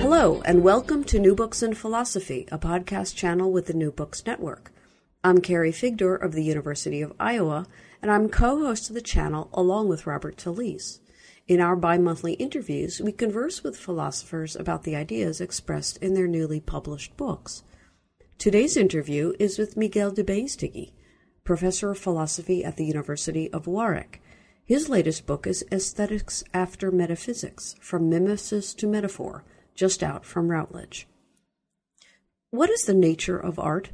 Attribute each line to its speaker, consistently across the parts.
Speaker 1: Hello, and welcome to New Books in Philosophy, a podcast channel with the New Books Network. I'm Carrie Figdor of the University of Iowa, and I'm co host of the channel along with Robert Talisse. In our bi monthly interviews, we converse with philosophers about the ideas expressed in their newly published books. Today's interview is with Miguel de Beistegui, professor of philosophy at the University of Warwick. His latest book is Aesthetics After Metaphysics From Mimesis to Metaphor just out from Routledge. What is the nature of art?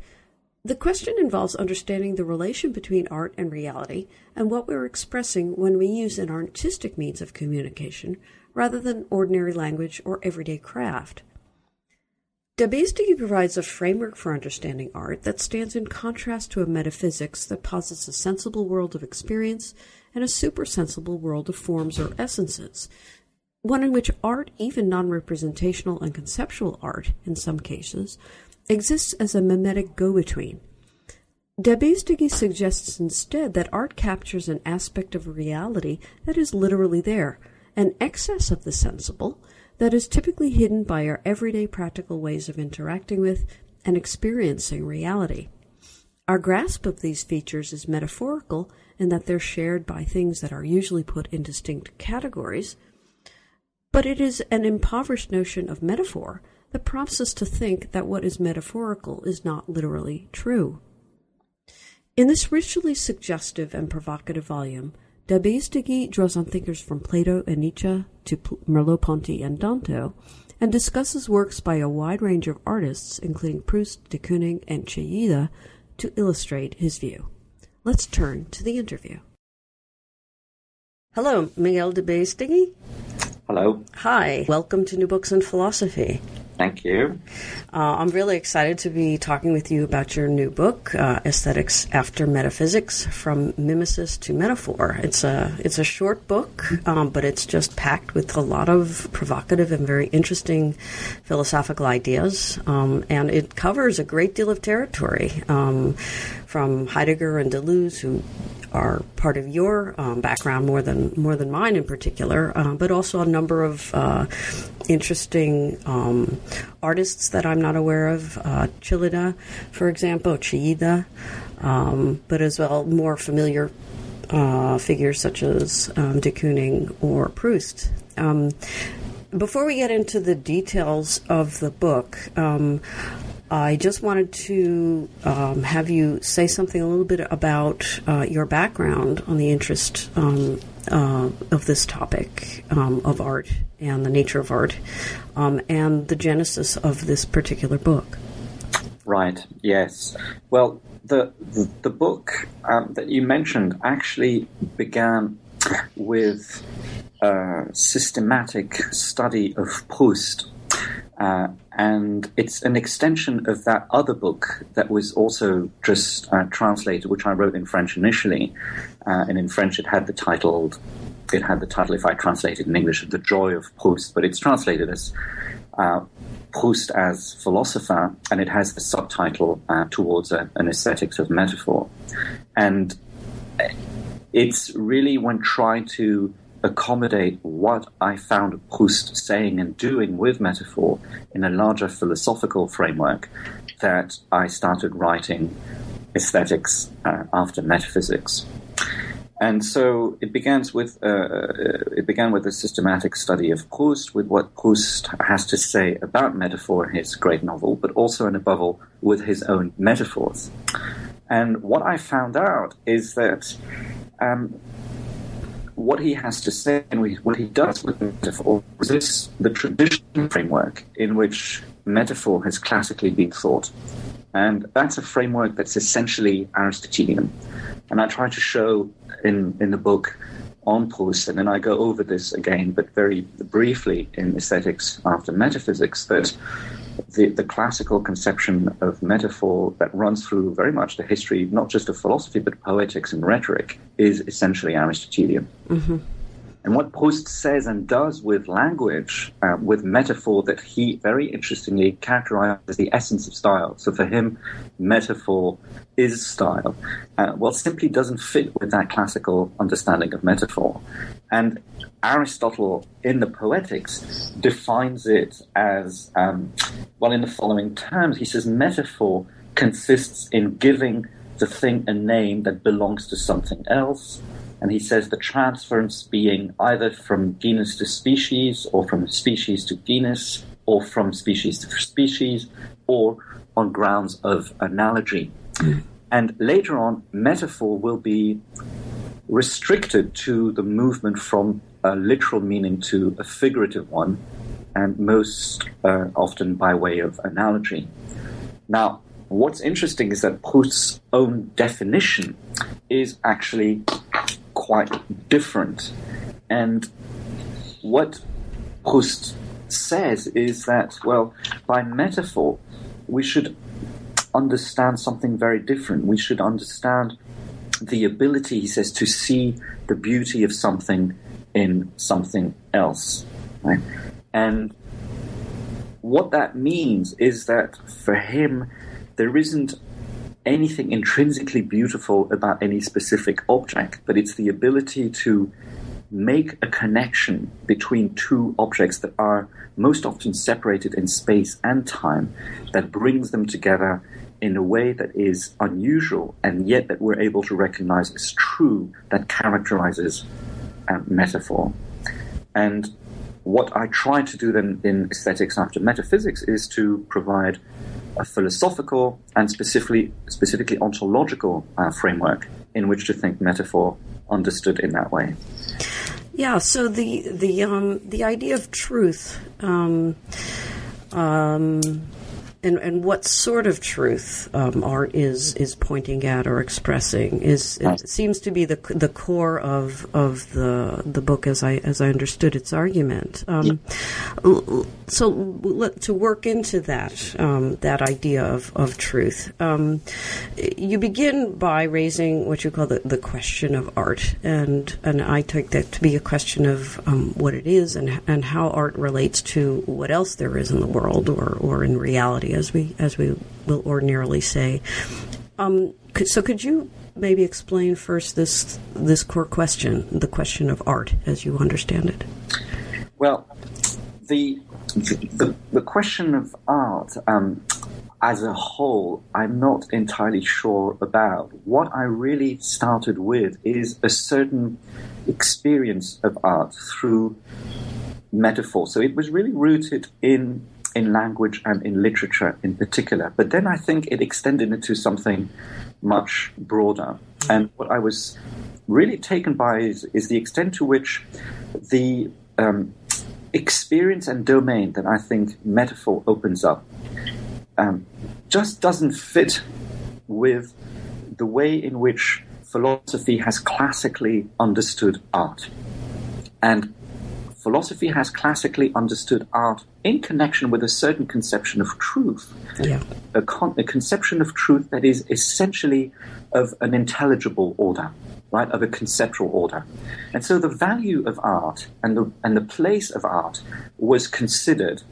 Speaker 1: The question involves understanding the relation between art and reality and what we're expressing when we use an artistic means of communication rather than ordinary language or everyday craft. De Beistegui provides a framework for understanding art that stands in contrast to a metaphysics that posits a sensible world of experience and a supersensible world of forms or essences, one in which art, even non representational and conceptual art in some cases, exists as a mimetic go between. De suggests instead that art captures an aspect of reality that is literally there, an excess of the sensible that is typically hidden by our everyday practical ways of interacting with and experiencing reality. Our grasp of these features is metaphorical in that they're shared by things that are usually put in distinct categories, but it is an impoverished notion of metaphor that prompts us to think that what is metaphorical is not literally true. In this richly suggestive and provocative volume, De Beistegui draws on thinkers from Plato and Nietzsche to Merleau-Ponty and Danto, and discusses works by a wide range of artists, including Proust, de Kooning, and Chillida, to illustrate his view. Let's turn to the interview. Hello, Miguel de Beistegui.
Speaker 2: Hello.
Speaker 1: Hi. Welcome to New Books in Philosophy.
Speaker 2: Thank you.
Speaker 1: Uh, I'm really excited to be talking with you about your new book, uh, "Aesthetics After Metaphysics: From Mimesis to Metaphor." It's a it's a short book, um, but it's just packed with a lot of provocative and very interesting philosophical ideas, um, and it covers a great deal of territory, um, from Heidegger and Deleuze, who are part of your um, background more than more than mine in particular, uh, but also a number of uh, interesting um, artists that I'm not aware of. Uh, Chillida, for example, Chillida, um, but as well more familiar uh, figures such as um, de Kooning or Proust. Um, before we get into the details of the book, um, I just wanted to um, have you say something a little bit about uh, your background on the interest um, uh, of this topic um, of art and the nature of art um, and the genesis of this particular book.
Speaker 2: Right, yes. Well, the, the, the book um, that you mentioned actually began with a systematic study of Proust. Uh, and it's an extension of that other book that was also just uh, translated, which I wrote in French initially, uh, and in French it had the title. It had the title, if I translated in English, "The Joy of Proust," but it's translated as uh, Proust as philosopher, and it has the subtitle uh, towards a, an aesthetics of metaphor, and it's really when trying to accommodate what I found Proust saying and doing with metaphor in a larger philosophical framework that I started writing aesthetics uh, after metaphysics. And so it begins with uh, uh, it began with a systematic study of Proust, with what Proust has to say about metaphor in his great novel, but also and above all with his own metaphors. And what I found out is that um, what he has to say and what he does with metaphor resists the traditional framework in which metaphor has classically been thought. And that's a framework that's essentially Aristotelian. And I try to show in, in the book on Proust, and I go over this again, but very briefly in Aesthetics After Metaphysics, that the, the classical conception of metaphor that runs through very much the history, not just of philosophy, but poetics and rhetoric, is essentially Aristotelian. Mm-hmm. And what Proust says and does with language, uh, with metaphor, that he very interestingly characterizes the essence of style. So for him, metaphor is style. Uh, well, simply doesn't fit with that classical understanding of metaphor. And Aristotle, in the Poetics, defines it as, um, well, in the following terms. He says metaphor consists in giving the thing a name that belongs to something else and he says the transference being either from genus to species, or from species to genus, or from species to species, or on grounds of analogy. Mm. And later on, metaphor will be restricted to the movement from a literal meaning to a figurative one, and most uh, often by way of analogy. Now, what's interesting is that Proust's own definition is actually quite different. And what Proust says is that, well, by metaphor, we should understand something very different. We should understand the ability, he says, to see the beauty of something in something else. Right? And what that means is that for him, there isn't anything intrinsically beautiful about any specific object, but it's the ability to make a connection between two objects that are most often separated in space and time that brings them together in a way that is unusual and yet that we're able to recognize as true that characterizes a metaphor. And what I try to do then in aesthetics after metaphysics is to provide a philosophical and specifically specifically ontological uh, framework in which to think metaphor understood in that way.
Speaker 1: Yeah. So the the um, the idea of truth. Um, um, and, and what sort of truth um, art is is pointing at or expressing is it seems to be the the core of of the the book as I as I understood its argument. Um. So to work into that um, that idea of of truth, um, you begin by raising what you call the, the question of art, and and I take that to be a question of um, what it is and and how art relates to what else there is in the world or or in reality as we as we will ordinarily say. Um, so, could you maybe explain first this this core question, the question of art, as you understand it?
Speaker 2: Well, the the, the question of art um, as a whole, I'm not entirely sure about. What I really started with is a certain experience of art through metaphor. So it was really rooted in in language and in literature in particular. But then I think it extended into something much broader. And what I was really taken by is, is the extent to which the um, experience and domain that I think metaphor opens up um, just doesn't fit with the way in which philosophy has classically understood art. And philosophy has classically understood art in connection with a certain conception of truth. Yeah. A, con- a, conception of truth that is essentially of an intelligible order, right? Of a conceptual order. And so the value of art and the, and the place of art was considered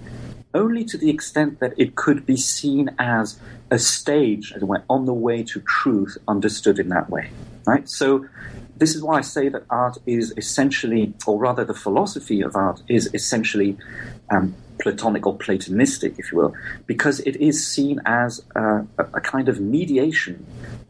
Speaker 2: only to the extent that it could be seen as a stage as it on the way to truth understood in that way, right? So this is why I say that art is essentially, or rather, the philosophy of art is essentially um, Platonic or Platonistic, if you will, because it is seen as a, a kind of mediation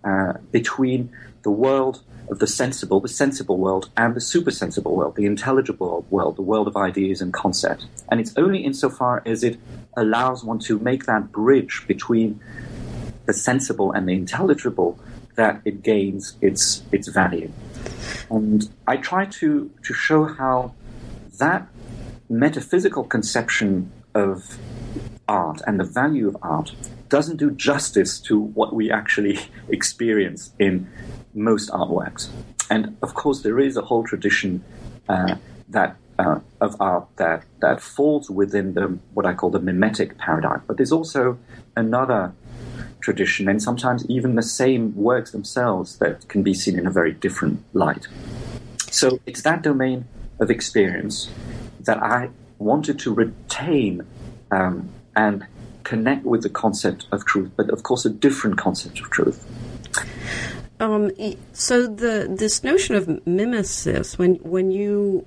Speaker 2: uh, between the world of the sensible, the sensible world, and the supersensible world, the intelligible world, the world of ideas and concept. And it's only insofar as it allows one to make that bridge between the sensible and the intelligible that it gains its its value. And I try to, to show how that metaphysical conception of art and the value of art doesn't do justice to what we actually experience in most artworks. And of course, there is a whole tradition uh, that uh, of art that that falls within the what I call the mimetic paradigm. But there's also another tradition, and sometimes even the same works themselves that can be seen in a very different light. So it's that domain of experience that I wanted to retain um, and connect with the concept of truth, but of course, a different concept of truth.
Speaker 1: Um, so the this notion of mimesis, when when you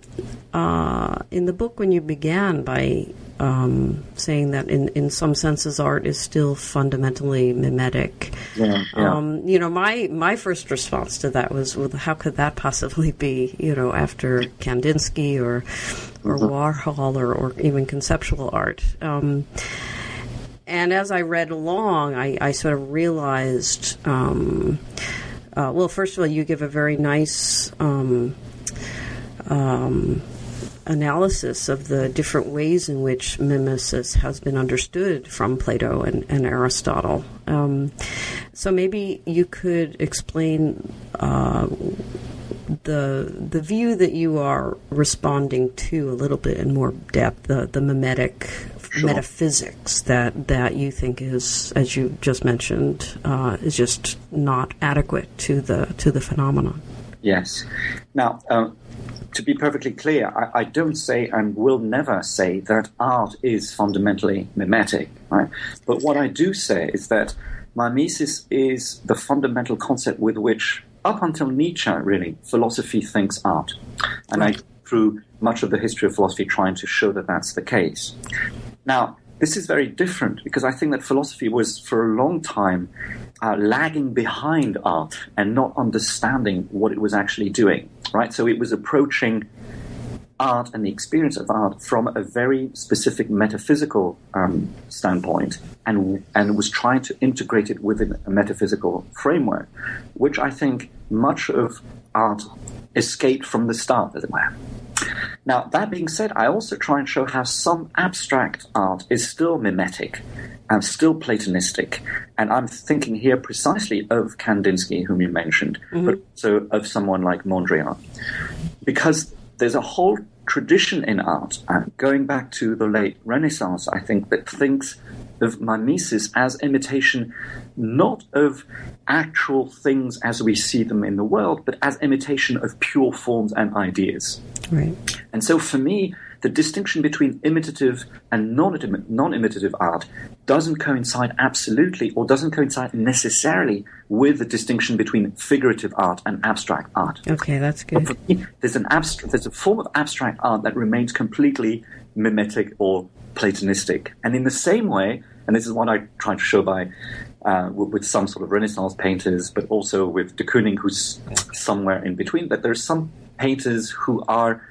Speaker 1: uh, in the book when you began by um, saying that in, in some senses art is still fundamentally mimetic.
Speaker 2: Yeah, yeah.
Speaker 1: Um, you know, my my first response to that was, well, how could that possibly be? You know, after Kandinsky or or mm-hmm. Warhol or, or even conceptual art. Um, and as I read along, I, I sort of realized um, uh, well, first of all, you give a very nice um, um, analysis of the different ways in which mimesis has been understood from Plato and, and Aristotle. Um, so maybe you could explain uh, the the view that you are responding to a little bit in more depth, the the mimetic sure. metaphysics that that you think is, as you just mentioned, uh, is just not adequate to the to the phenomenon.
Speaker 2: Yes. Now. Uh, to be perfectly clear, I, I, don't say and will never say that art is fundamentally mimetic. Right? But what I do say is that mimesis is the fundamental concept with which up until Nietzsche, really, philosophy thinks art. And I, through much of the history of philosophy, trying to show that that's the case. Now, this is very different because I think that philosophy was for a long time uh, lagging behind art and not understanding what it was actually doing, right? So it was approaching art and the experience of art from a very specific metaphysical um, standpoint and, and was trying to integrate it within a metaphysical framework, which I think much of art escaped from the start, as it were. Now, that being said, I also try and show how some abstract art is still mimetic and still Platonistic. And I'm thinking here precisely of Kandinsky, whom you mentioned, mm-hmm. but also of someone like Mondrian. Because there's a whole tradition in art, uh, going back to the late Renaissance, I think, that thinks of mimesis as imitation not of actual things as we see them in the world, but as imitation of pure forms and ideas.
Speaker 1: Right.
Speaker 2: And so for me, the distinction between imitative and non imitative art doesn't coincide absolutely or doesn't coincide necessarily with the distinction between figurative art and abstract art.
Speaker 1: Okay, that's good.
Speaker 2: Me, there's, an abstract, there's a form of abstract art that remains completely mimetic or Platonistic. And in the same way, and this is what I try to show by uh, with some sort of Renaissance painters, but also with de Kooning, who's somewhere in between, that there's some painters who are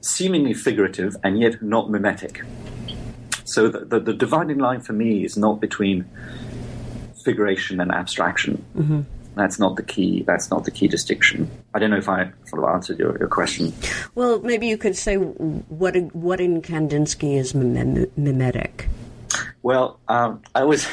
Speaker 2: seemingly figurative and yet not mimetic. So the, the, the dividing line for me is not between figuration and abstraction. Mm-hmm. That's not the key. That's not the key distinction. I don't know if I sort of answered your, your question.
Speaker 1: Well, maybe you could say what what in Kandinsky is mimetic.
Speaker 2: Well, um, I was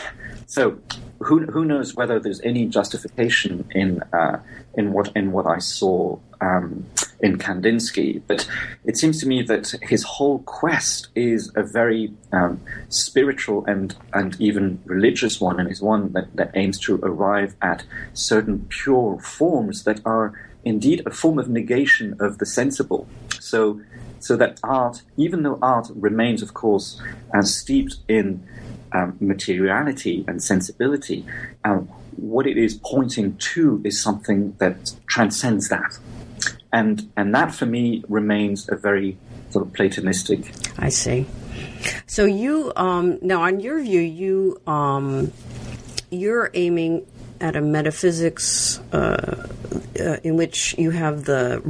Speaker 2: so who who knows whether there's any justification in uh, in what in what I saw um, in Kandinsky, but it seems to me that his whole quest is a very um, spiritual and and even religious one, and is one that, that aims to arrive at certain pure forms that are indeed a form of negation of the sensible. So, so that art, even though art remains, of course, as steeped in um, materiality and sensibility, um, what it is pointing to is something that transcends that and and that for me remains a very sort of Platonistic.
Speaker 1: I see. So you um, now, on your view, you um, you're aiming at a metaphysics uh, uh, in which you have the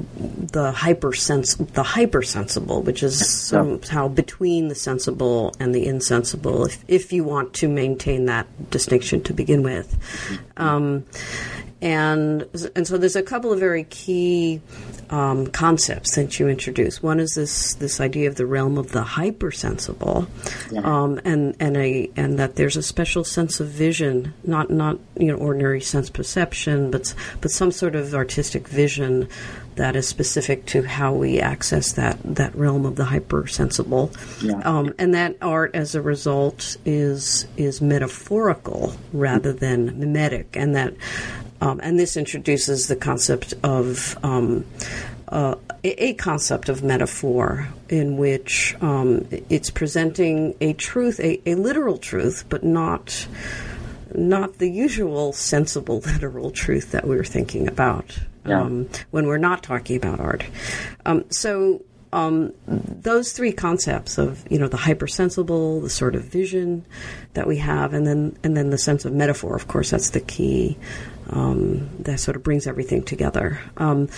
Speaker 1: the hypersens the hypersensible, which is somehow between the sensible and the insensible, if if you want to maintain that distinction to begin with. Um, and and so there's a couple of very key um, concepts that you introduce. One is this this idea of the realm of the hypersensible, yeah. um, and and a and that there's a special sense of vision, not not you know ordinary sense perception, but but some sort of artistic vision that is specific to how we access that that realm of the hypersensible, yeah. um, and that art as a result is is metaphorical rather than mimetic, and that um, and this introduces the concept of um, uh, a, concept of metaphor in which um, it's presenting a truth, a, a, literal truth, but not not the usual sensible literal truth that we're thinking about yeah. Um, when we're not talking about art. Um, so um, those three concepts of you know the hypersensible, the sort of vision that we have, and then and then the sense of metaphor. Of course, that's the key um, that sort of brings everything together. Um,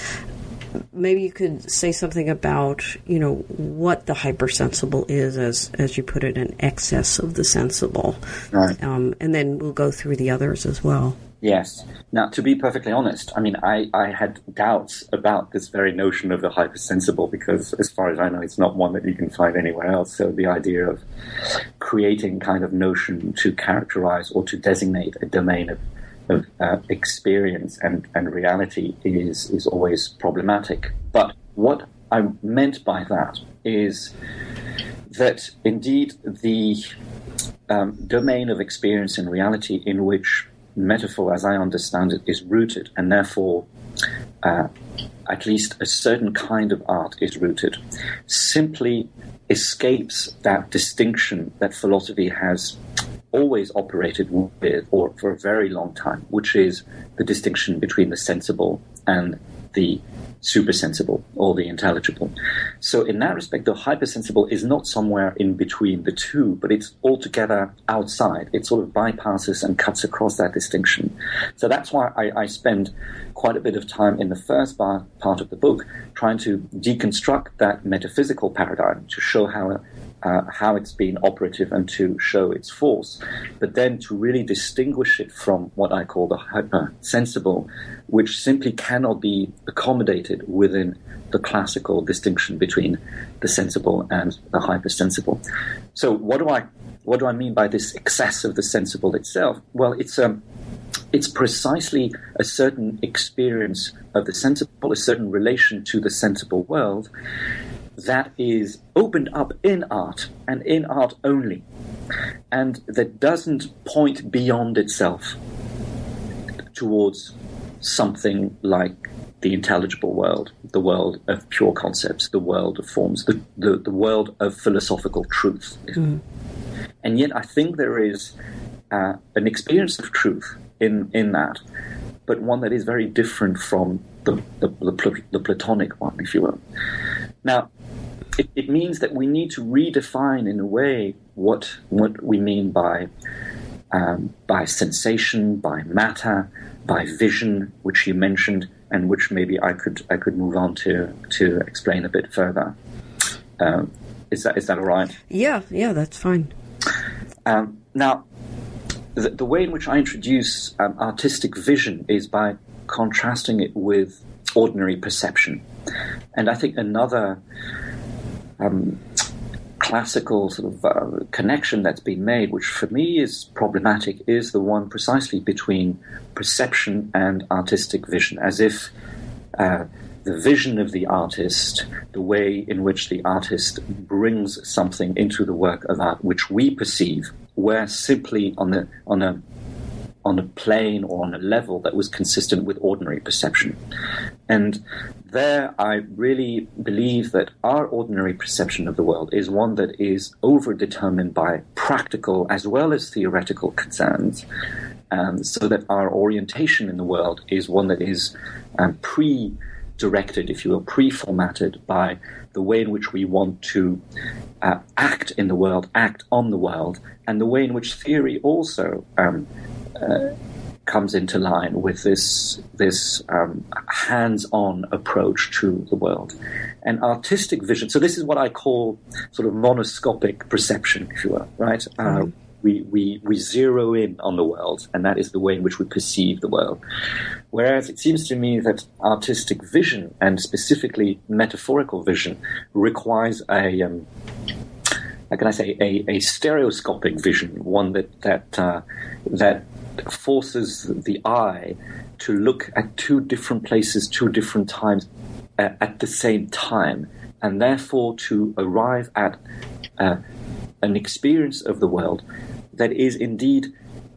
Speaker 1: maybe you could say something about you know what the hypersensible is, as as you put it, an excess of the sensible, right. um, and then we'll go through the others as well.
Speaker 2: Yes. Now, to be perfectly honest, I mean, I, I had doubts about this very notion of the hypersensible because, as far as I know, it's not one that you can find anywhere else. So the idea of creating kind of notion to characterize or to designate a domain of, of uh, experience and, and reality is, is always problematic. But what I meant by that is that indeed the um, domain of experience and reality in which metaphor, as I understand it, is rooted, and therefore, uh, at least a certain kind of art is rooted, simply escapes that distinction that philosophy has always operated with, or for a very long time, which is the distinction between the sensible and the supersensible or the intelligible. So, in that respect, the hypersensible is not somewhere in between the two, but it's altogether outside. It sort of bypasses and cuts across that distinction. So, that's why I, I spend quite a bit of time in the first part of the book trying to deconstruct that metaphysical paradigm to show how uh, how it's been operative and to show its force, but then to really distinguish it from what I call the hypersensible, which simply cannot be accommodated within the classical distinction between the sensible and the hypersensible. So, what do I what do I mean by this excess of the sensible itself? Well, it's um, it's precisely a certain experience of the sensible, a certain relation to the sensible world that is opened up in art and in art only, and that doesn't point beyond itself towards something like the intelligible world, the world of pure concepts, the world of forms, the, the, the world of philosophical truth. Mm. And yet, I think there is uh, an experience of truth in, in that, but one that is very different from the, the, the, the Platonic one, if you will. Now, it, it, means that we need to redefine in a way what what we mean by um, by sensation, by matter, by vision, which you mentioned, and which maybe I could I could move on to to explain a bit further. Um, is that is that all right?
Speaker 1: Yeah, yeah, that's fine.
Speaker 2: Um, now, the, the, way in which I introduce um, artistic vision is by contrasting it with ordinary perception, and I think another um, classical sort of uh, connection that's been made, which for me is problematic, is the one precisely between perception and artistic vision, as if uh, the vision of the artist, the way in which the artist brings something into the work of art, which we perceive, were simply on the on a on a plane or on a level that was consistent with ordinary perception. And there, I really believe that our ordinary perception of the world is one that is overdetermined by practical as well as theoretical concerns, um, so that our orientation in the world is one that is um, pre directed, if you will, pre formatted by the way in which we want to uh, act in the world, act on the world, and the way in which theory also. Um, uh, comes into line with this this um, hands-on approach to the world and artistic vision. So this is what I call sort of monoscopic perception, if you will, right? Uh, we, we, we zero in on the world, and that is the way in which we perceive the world. Whereas it seems to me that artistic vision, and specifically metaphorical vision, requires a, um, how can I say, a, a stereoscopic vision, one that, that, uh, that forces the eye to look at two different places, two different times uh, at the same time, and therefore to arrive at uh, an experience of the world that is indeed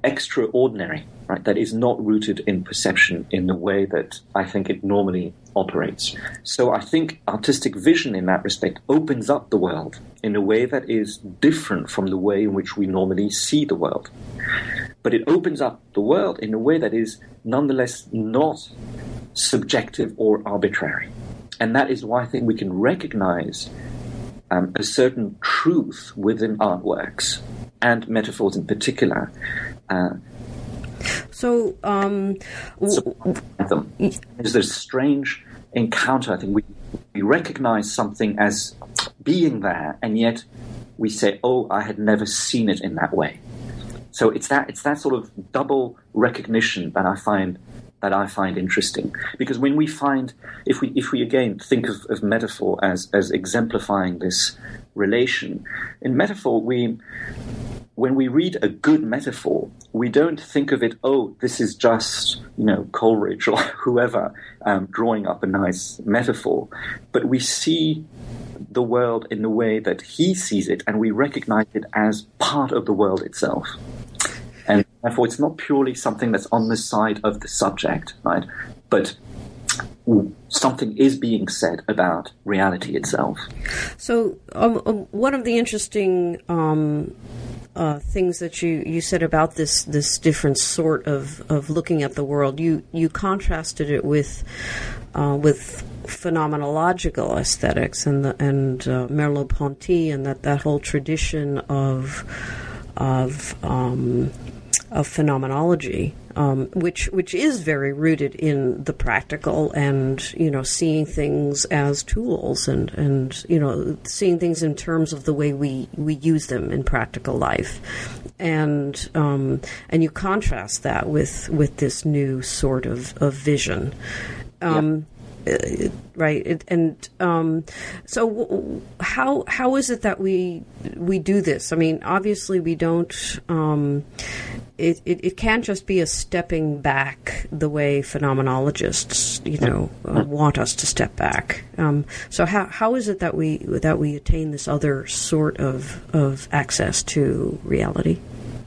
Speaker 2: extraordinary, right? That is not rooted in perception in the way that I think it normally operates. So I think artistic vision in that respect opens up the world in a way that is different from the way in which we normally see the world. But it opens up the world in a way that is nonetheless not subjective or arbitrary. And that is why I think we can recognize um, a certain truth within artworks and metaphors in particular. Uh,
Speaker 1: so, um,
Speaker 2: them is this strange encounter. I think we we recognize something as being there, and yet we say, "Oh, I had never seen it in that way." So it's that it's that sort of double recognition that I find that I find interesting. Because when we find, if we if we again think of, of metaphor as as exemplifying this relation, in metaphor we when we read a good metaphor, we don't think of it, oh, this is just, you know, Coleridge or whoever um, drawing up a nice metaphor. But we see the world in the way that he sees it, and we recognize it as part of the world itself. And therefore, it's not purely something that's on the side of the subject, right? But something is being said about reality itself.
Speaker 1: So, um, um, one of the interesting um, uh, things that you, you said about this this different sort of, of looking at the world, you you contrasted it with uh, with phenomenological aesthetics and the, and uh, Merleau-Ponty and that, that whole tradition of of um, of phenomenology, um, which which is very rooted in the practical and you know seeing things as tools and and you know seeing things in terms of the way we we use them in practical life, and um, and you contrast that with with this new sort of of vision. Um, uh, right it, and um, so how how is it that we we do this? I mean obviously we don't um, it, it, it, can't just be a stepping back the way phenomenologists you know uh, want us to step back. Um, so how, how is it that we that we attain this other sort of of access to reality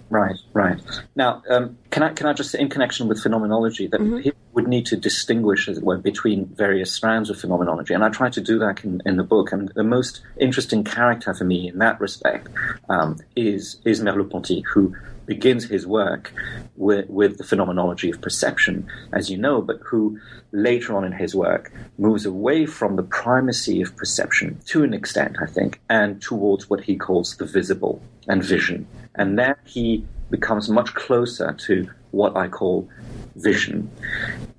Speaker 2: Right, right. Now, um, can I can I just say, in connection with phenomenology, that mm-hmm. people would need to distinguish, as it were, between various strands of phenomenology, and I try to do that in, in the book. And the most interesting character for me in that respect um, is is Merleau-Ponty, who begins his work with, with the phenomenology of perception, as you know, but who later on in his work moves away from the primacy of perception to an extent, I think, and towards what he calls the visible and vision. And there he becomes much closer to what I call vision.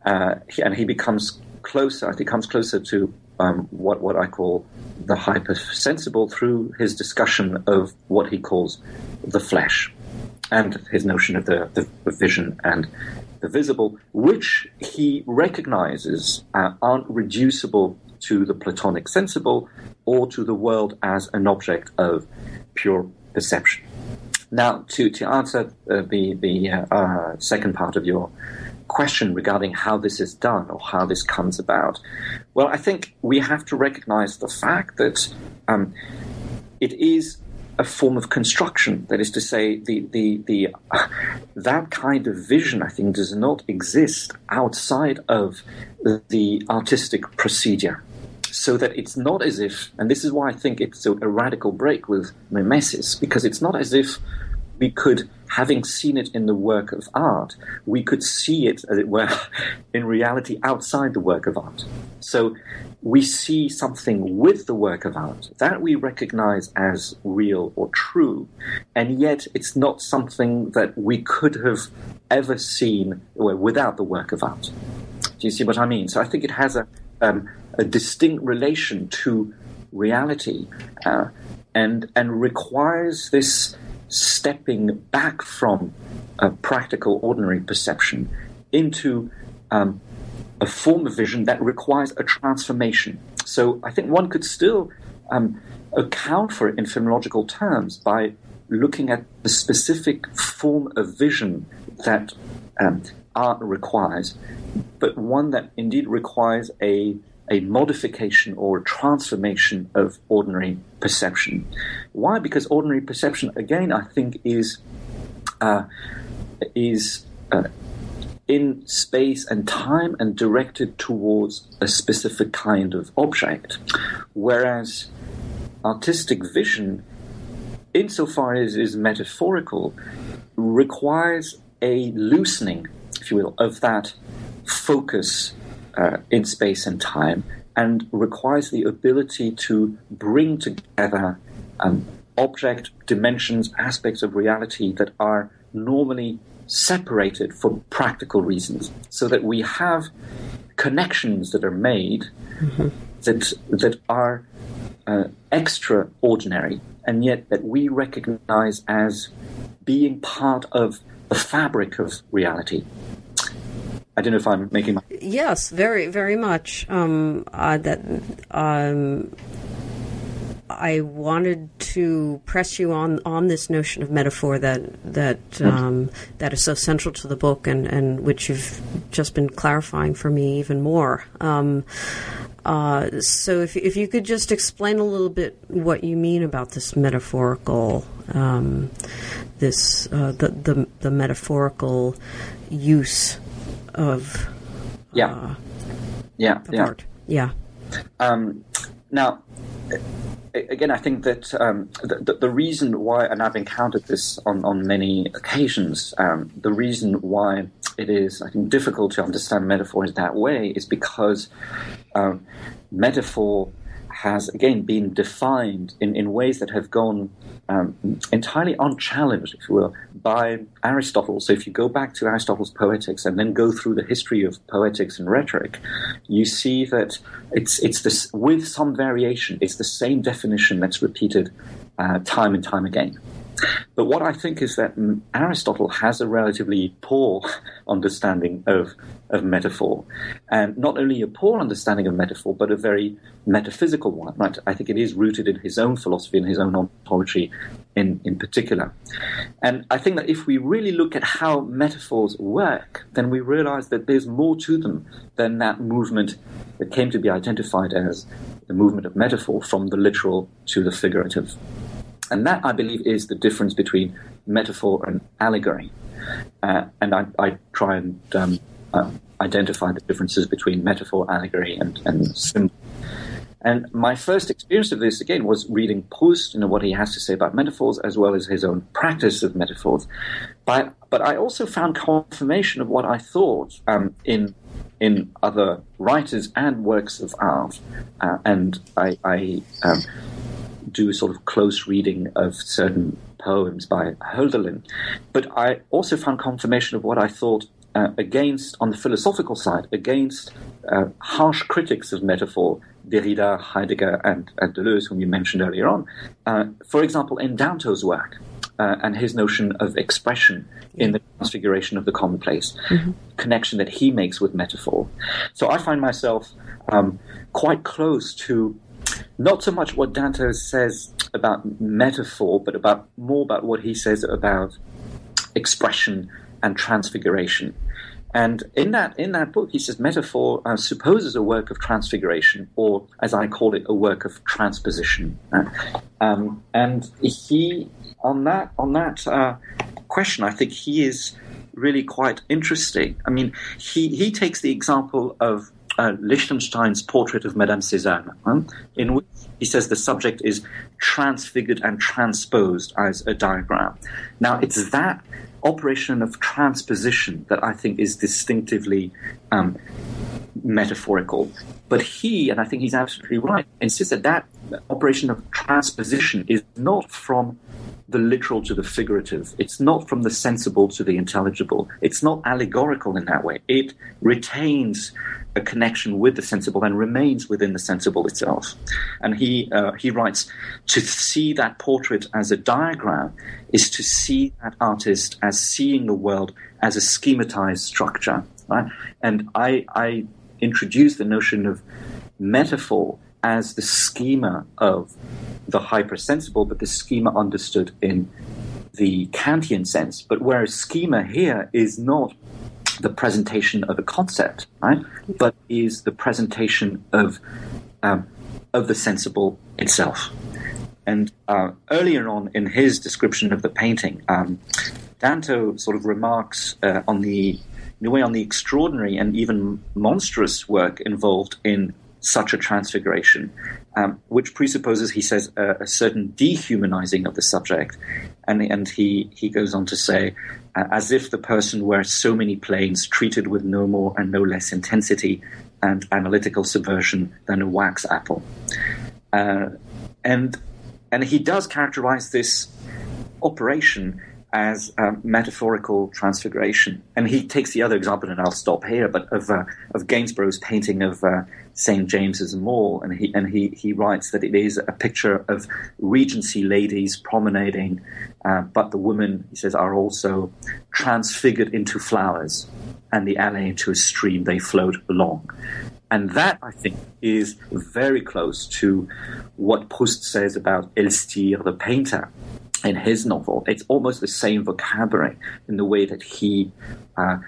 Speaker 2: Uh, and he becomes closer, he comes closer to um, what, what I call the hypersensible through his discussion of what he calls the flesh and his notion of the, the, the vision and the visible, which he recognizes uh, aren't reducible to the Platonic sensible or to the world as an object of pure perception. Now, to, to answer uh, the, the uh, uh, second part of your question regarding how this is done or how this comes about, well, I think we have to recognize the fact that um, it is a form of construction. That is to say, the, the, the, uh, that kind of vision, I think, does not exist outside of the artistic procedure so that it's not as if, and this is why I think it's a, a radical break with mimesis, because it's not as if we could, having seen it in the work of art, we could see it, as it were, in reality outside the work of art. So we see something with the work of art that we recognize as real or true, and yet it's not something that we could have ever seen without the work of art. Do you see what I mean? So I think it has a um, a distinct relation to reality uh, and and requires this stepping back from a practical, ordinary perception into um, a form of vision that requires a transformation. So I think one could still um, account for it in phenomenological terms by looking at the specific form of vision that um, art requires, but one that indeed requires a a modification or a transformation of ordinary perception. Why? Because ordinary perception, again, I think is uh, is uh, in space and time and directed towards a specific kind of object, whereas artistic vision, insofar as is metaphorical, requires a loosening, if you will, of that focus uh, in space and time and requires the ability to bring together um, object dimensions, aspects of reality that are normally separated for practical reasons, so that we have connections that are made mm-hmm. that that are uh, extraordinary, and yet that we recognize as being part of the fabric of reality. I don't know if I'm making my
Speaker 1: yes, very very much. Um, uh, that um, I wanted to press you on, on this notion of metaphor that that um, that is so central to the book, and, and which you've just been clarifying for me even more. Um, uh, so, if if you could just explain a little bit what you mean about this metaphorical, um, this uh, the, the the metaphorical use of
Speaker 2: yeah uh, yeah
Speaker 1: yeah art. yeah.
Speaker 2: Um, now again, I think that um, the, the, reason why, and I've encountered this on, on many occasions, um, the reason why it is, I think, difficult to understand metaphor metaphors that way is because um, metaphor has again been defined in, in ways that have gone um, entirely unchallenged, if you will, by Aristotle. So if you go back to Aristotle's Poetics and then go through the history of poetics and rhetoric, you see that it's it's this with some variation. It's the same definition that's repeated uh, time and time again. But what I think is that Aristotle has a relatively poor understanding of, of metaphor. And not only a poor understanding of metaphor, but a very metaphysical one. Right? I think it is rooted in his own philosophy and his own ontology in, in particular. And I think that if we really look at how metaphors work, then we realize that there's more to them than that movement that came to be identified as the movement of metaphor from the literal to the figurative. And that, I believe, is the difference between metaphor and allegory. Uh, and I, I, try and um, uh, identify the differences between metaphor, allegory, and, and symbol. And my first experience of this, again, was reading Proust and what he has to say about metaphors, as well as his own practice of metaphors. But, but I also found confirmation of what I thought um, in in other writers and works of art. Uh, and I, I um, do sort of close reading of certain poems by Hölderlin. But I also found confirmation of what I thought uh, against, on the philosophical side, against uh, harsh critics of metaphor, Derrida, Heidegger, and, and Deleuze, whom you mentioned earlier on. Uh, for example, in Danto's work uh, and his notion of expression in the transfiguration of the commonplace, mm-hmm. connection that he makes with metaphor. So I find myself um, quite close to not so much what Danto says about metaphor, but about more about what he says about expression and transfiguration. And in that in that book, he says metaphor uh, supposes a work of transfiguration, or as I call it, a work of transposition. Uh, um, and he on that on that uh, question, I think he is really quite interesting. I mean, he he takes the example of uh, Lichtenstein's portrait of Madame Cézanne, huh? in which he says the subject is transfigured and transposed as a diagram. Now, it's that operation of transposition that I think is distinctively um, metaphorical. But he, and I think he's absolutely right, insists that that operation of transposition is not from the literal to the figurative. It's not from the sensible to the intelligible. It's not allegorical in that way. It retains a connection with the sensible and remains within the sensible itself. And he uh, he writes to see that portrait as a diagram is to see that artist as seeing the world as a schematized structure. Right? And I I introduce the notion of metaphor as the schema of the hypersensible, but the schema understood in the Kantian sense. But whereas schema here is not the presentation of a concept, right? But is the presentation of um, of the sensible itself. And uh, earlier on in his description of the painting, um, Danto sort of remarks uh, on the in a way on the extraordinary and even monstrous work involved in such a transfiguration, um, which presupposes, he says, a, a, certain dehumanizing of the subject. And, and he, he goes on to say, uh, as if the person were so many planes treated with no more and no less intensity and analytical subversion than a wax apple. Uh, and, and he does characterize this operation as a metaphorical transfiguration. And he takes the other example, and I'll stop here, but of, uh, of Gainsborough's painting of uh, St. James's Mall, and he and he he writes that it is a picture of Regency ladies promenading, uh, but the women he says are also transfigured into flowers, and the alley into a stream they float along. And that, I think, is very close to what Proust says about Elstir, the painter, in his novel. It's almost the same vocabulary in the way that he uh,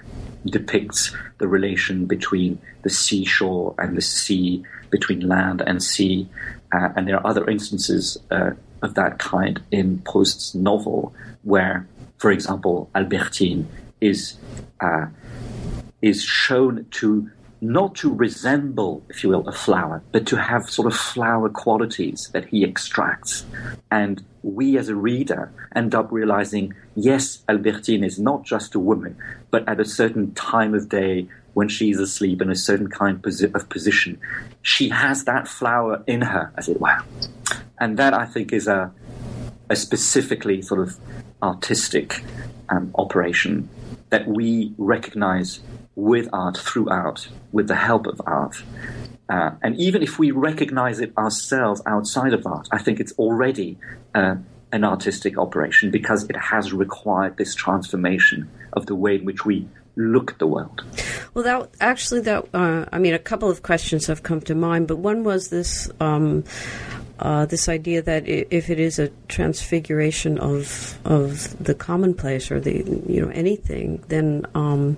Speaker 2: depicts the relation between the seashore and the sea, between land and sea. Uh, and there are other instances uh, of that kind in Proust's novel, where, for example, Albertine is uh, is shown to not to resemble, if you will, a flower, but to have sort of flower qualities that he extracts. And we as a reader end up realizing, yes, Albertine is not just a woman, but at a certain time of day when she's asleep in a certain kind of position, she has that flower in her, as it were. And that I think is a, a specifically sort of artistic um, operation that we recognize with art throughout, with the help of art. Uh, and even if we recognize it ourselves outside of art, I think it's already uh, an artistic operation because it has required this transformation of the way in which we look at the world.
Speaker 1: Well, that actually, that uh, I mean, a couple of questions have come to mind, but one was this. Um, uh, this idea that if it is a transfiguration of of the commonplace or the you know anything, then um,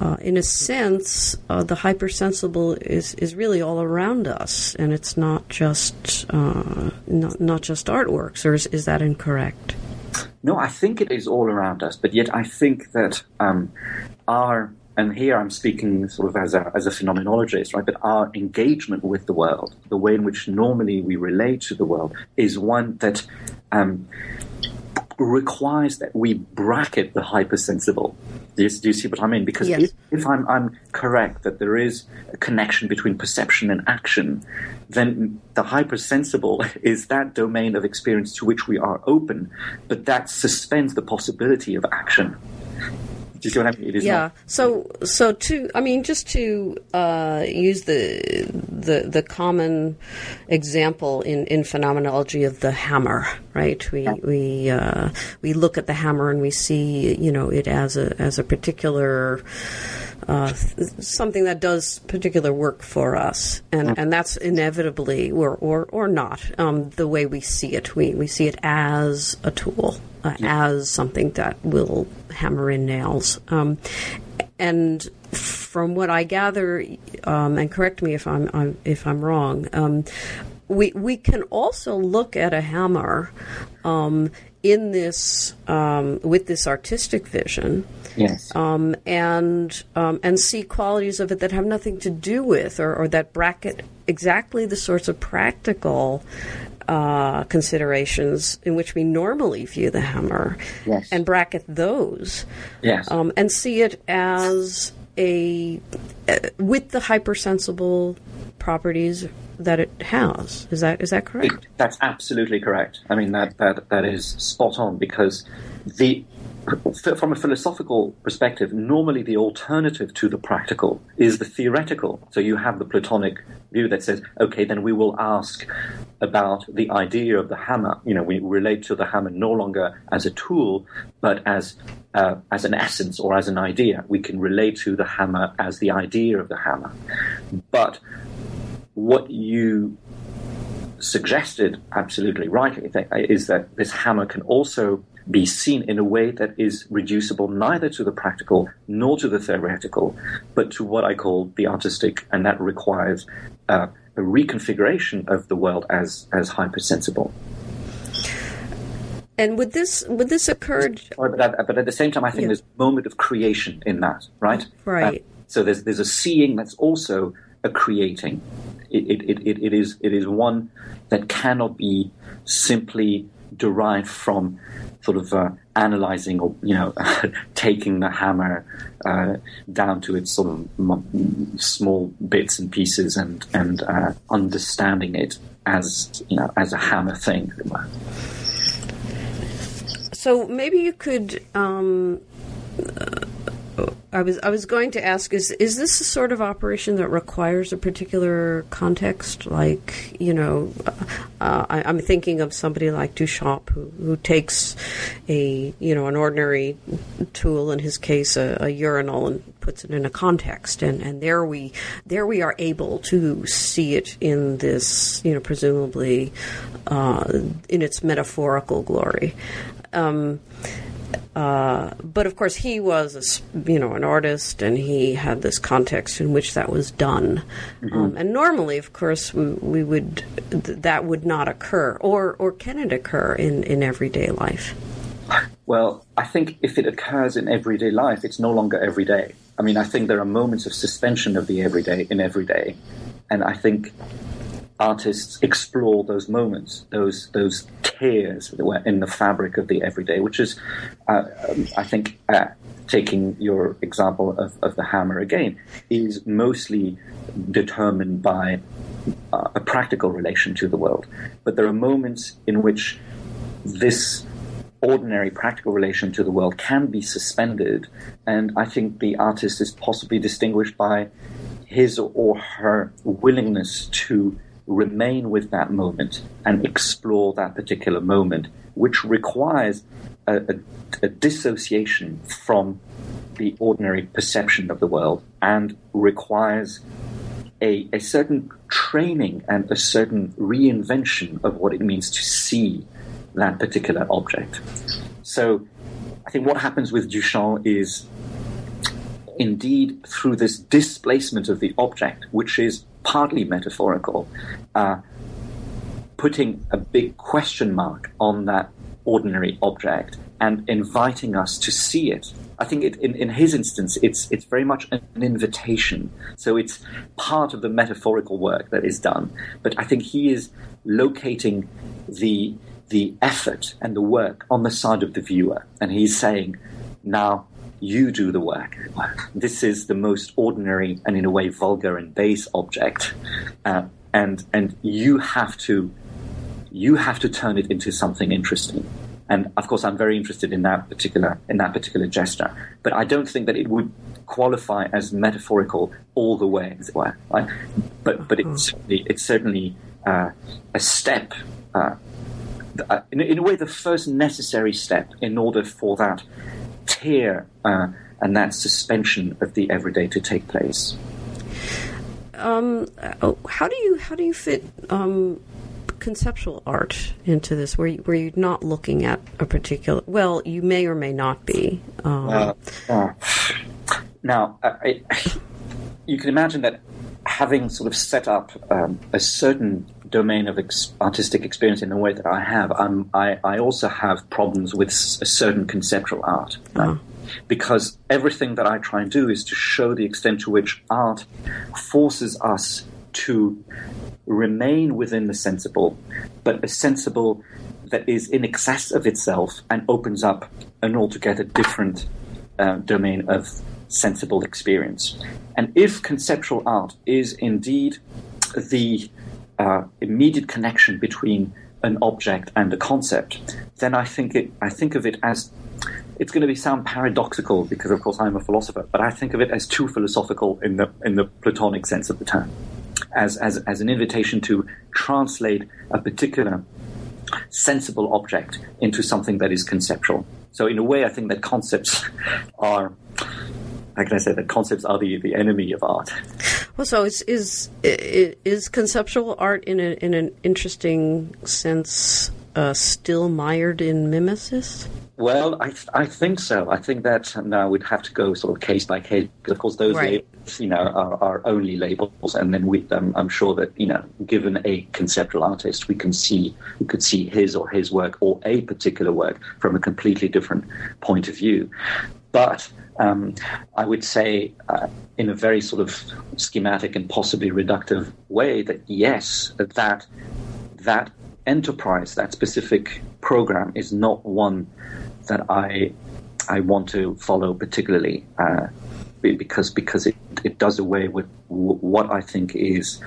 Speaker 1: uh, in a sense, uh, the hypersensible is, is really all around us, and it's not just uh, not, not just artworks. Or is, is that incorrect?
Speaker 2: No, I think it is all around us, but yet I think that um, our and here I'm speaking sort of as a, as a phenomenologist, right? But our engagement with the world, the way in which normally we relate to the world, is one that um, requires that we bracket the hypersensible. Do you, do you see what I mean? Because yes. if, if I'm, I'm correct that there is a connection between perception and action, then the hypersensible is that domain of experience to which we are open, but that suspends the possibility of action. Do you see what I mean? It is
Speaker 1: yeah. Not- so, so to, I mean, just to uh, use the the the common example in, in phenomenology of the hammer, right? We we uh, we look at the hammer and we see, you know, it as a as a particular uh, something that does particular work for us, and mm. and that's inevitably or or or not um, the way we see it. We we see it as a tool, uh, as something that will hammer in nails, um, and from what I gather, um, and correct me if I'm, I'm if I'm wrong. Um, we we can also look at a hammer um, in this um, with this artistic vision,
Speaker 2: yes,
Speaker 1: um, and um, and see qualities of it that have nothing to do with or, or that bracket exactly the sorts of practical uh, considerations in which we normally view the hammer,
Speaker 2: yes.
Speaker 1: and bracket those,
Speaker 2: yes,
Speaker 1: um, and see it as a uh, with the hypersensible properties that it has. Is that is that correct?
Speaker 2: That's absolutely correct. I mean that that that is spot on because the from a philosophical perspective, normally the alternative to the practical is the theoretical. So you have the Platonic view that says, okay, then we will ask about the idea of the hammer. You know, we relate to the hammer no longer as a tool, but as uh, as an essence or as an idea. We can relate to the hammer as the idea of the hammer. But what you suggested absolutely rightly is that this hammer can also be seen in a way that is reducible neither to the practical nor to the theoretical, but to what I call the artistic, and that requires uh, a reconfiguration of the world as as hypersensible.
Speaker 1: And would this would this occur?
Speaker 2: But at, but at the same time, I think yeah. there's a moment of creation in that, right?
Speaker 1: Right.
Speaker 2: Uh, so there's there's a seeing that's also a creating. It, it, it, it is it is one that cannot be simply derived from sort of uh, analyzing or you know taking the hammer uh, down to its sort of m- small bits and pieces and and uh, understanding it as you know as a hammer thing.
Speaker 1: So maybe you could um, I was I was going to ask is is this a sort of operation that requires a particular context? Like you know, uh, I, am thinking of somebody like Duchamp who, who takes a you know an ordinary tool, in his case a, a urinal, and puts it in a context, and, and there we there we are able to see it in this you know presumably uh, in its metaphorical glory. Um, uh, but of course, he was, a, you know, an artist, and he had this context in which that was done. Mm-hmm. Um, and normally, of course, we, we would th- that would not occur, or or can it occur in in everyday life?
Speaker 2: Well, I think if it occurs in everyday life, it's no longer everyday. I mean, I think there are moments of suspension of the everyday in everyday, and I think artists explore those moments, those those tears that were in the fabric of the everyday, which is, uh, I think, uh, taking your example of, of the hammer again, is mostly determined by uh, a practical relation to the world. But there are moments in which this ordinary practical relation to the world can be suspended, and I think the artist is possibly distinguished by his or her willingness to remain with that moment and explore that particular moment, which requires a, a, a dissociation from the ordinary perception of the world and requires a, a, certain training and a certain reinvention of what it means to see that particular object. So I think what happens with Duchamp is indeed through this displacement of the object, which is partly metaphorical, uh, putting a big question mark on that ordinary object and inviting us to see it. I think it, in, in his instance, it's it's very much an, invitation. So it's part of the metaphorical work that is done. But I think he is locating the the effort and the work on the side of the viewer, and he's saying, now you do the work. This is the most ordinary and, in a way, vulgar and base object, uh, and and you have to you have to turn it into something interesting. And of course, I'm very interested in that particular in that particular gesture. But I don't think that it would qualify as metaphorical all the way, as it were. Right? But but it's mm-hmm. certainly, it's certainly uh, a step. Uh, uh, in, in a way, the first necessary step in order for that tear uh, and that suspension of the everyday to take place.
Speaker 1: Um, oh, how do you how do you fit um, conceptual art into this, where you, where you're not looking at a particular? Well, you may or may not be. Um, uh, uh,
Speaker 2: now, I, you can imagine that having sort of set up um, a certain domain of ex- artistic experience in the way that I have, I, I also have problems with a certain conceptual art. Right? Uh-huh. Because everything that I try and do is to show the extent to which art forces us to remain within the sensible, but a sensible that is in excess of itself and opens up an altogether different uh, domain of sensible experience. And if conceptual art is indeed the uh, immediate connection between an object and a concept, then I think it I think of it as it's going to be sound paradoxical because, of course, I'm a philosopher, but I think of it as too philosophical in the in the Platonic sense of the term, as as as an invitation to translate a particular sensible object into something that is conceptual. So, in a way, I think that concepts are. How can I say that concepts are the, the enemy of art?
Speaker 1: Well, so is is is conceptual art in a, in an interesting sense uh, still mired in mimesis?
Speaker 2: Well, I, I think so. I think that now we'd have to go sort of case by case because, of course, those right. labels, you know, are, are only labels, and then we, um, I'm sure that you know, given a conceptual artist, we can see we could see his or his work or a particular work from a completely different point of view. But um, I would say, uh, in a very sort of schematic and possibly reductive way, that yes, that that enterprise, that specific program, is not one that I I want to follow particularly uh, because because it, it does away with w- what I think is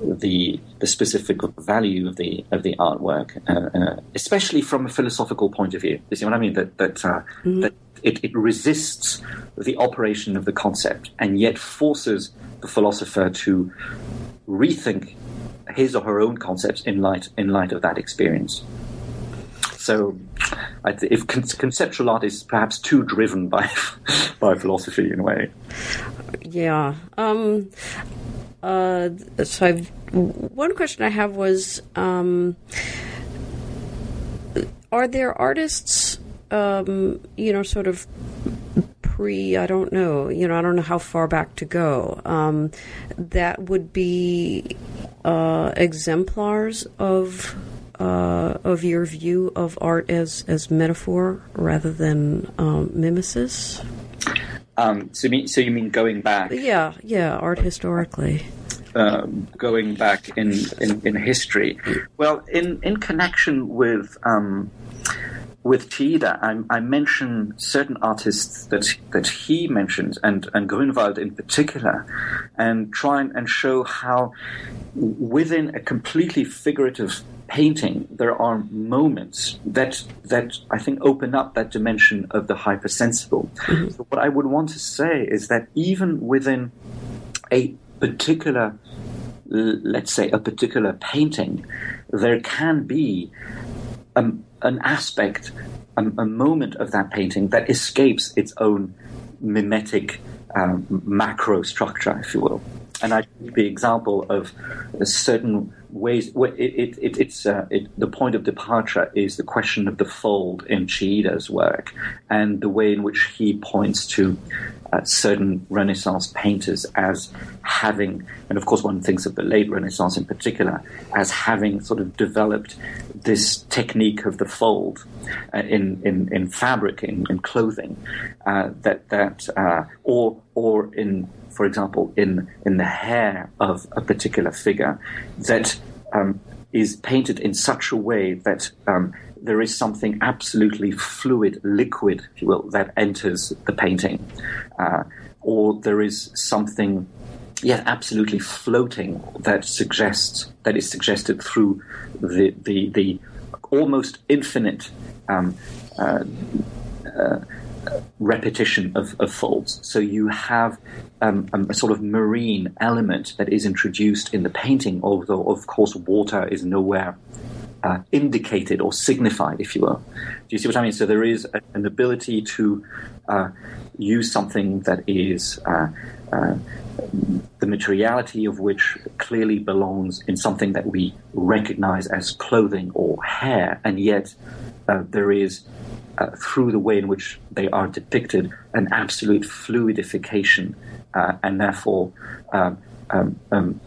Speaker 2: the the specific value of the of the artwork, uh, uh, especially from a philosophical point of view. You see what I mean? That that uh, mm-hmm. that it, it resists the operation of the concept and yet forces the philosopher to rethink his or her own concepts in light in light of that experience. So, if con- conceptual art is perhaps too driven by by philosophy in a way.
Speaker 1: Yeah. Um, uh, so, I've, one question I have was: um, Are there artists, um, you know, sort of pre? I don't know. You know, I don't know how far back to go. Um, that would be uh, exemplars of uh, of your view of art as as metaphor rather than um, mimesis?
Speaker 2: Um, so, you mean, so you mean going back?
Speaker 1: Yeah, yeah, art historically.
Speaker 2: Um, going back in, in, in, history. Well, in, in connection with um, with Chillida, I, I mention certain artists that that he mentions, and and Grünewald in particular, and try and show how within a completely figurative painting, there are moments that that I think open up that dimension of the hypersensible. Mm-hmm. So what I would want to say is that even within a particular, let's say, a particular painting, there can be um, an aspect, a, a, moment of that painting that escapes its own mimetic um, macro structure, if you will. And I give the example of certain ways. It, it, it, it's uh, the point of departure is the question of the fold in Chillida's work, and the way in which he points to uh, certain Renaissance painters as having, and of course one thinks of the late Renaissance in particular, as having sort of developed this technique of the fold uh, in, in in fabric in, in clothing, uh, that that uh, or or in for example, in in the hair of a particular figure, that um, is painted in such a way that um, there is something absolutely fluid, liquid, if you will, that enters the painting, uh, or there is something, yeah, absolutely floating that suggests that is suggested through the the, the almost infinite. Um, uh, uh, repetition of, of, folds. So you have um, a sort of marine element that is introduced in the painting, although, of course, water is nowhere uh, indicated or signified, if you will. Do you see what I mean? So there is a, an ability to uh, use something that is. Uh, uh the materiality of which clearly belongs in something that we recognize as clothing or hair, and yet uh, there is uh, through the way in which they are depicted, an absolute fluidification, uh, and therefore um, um, um,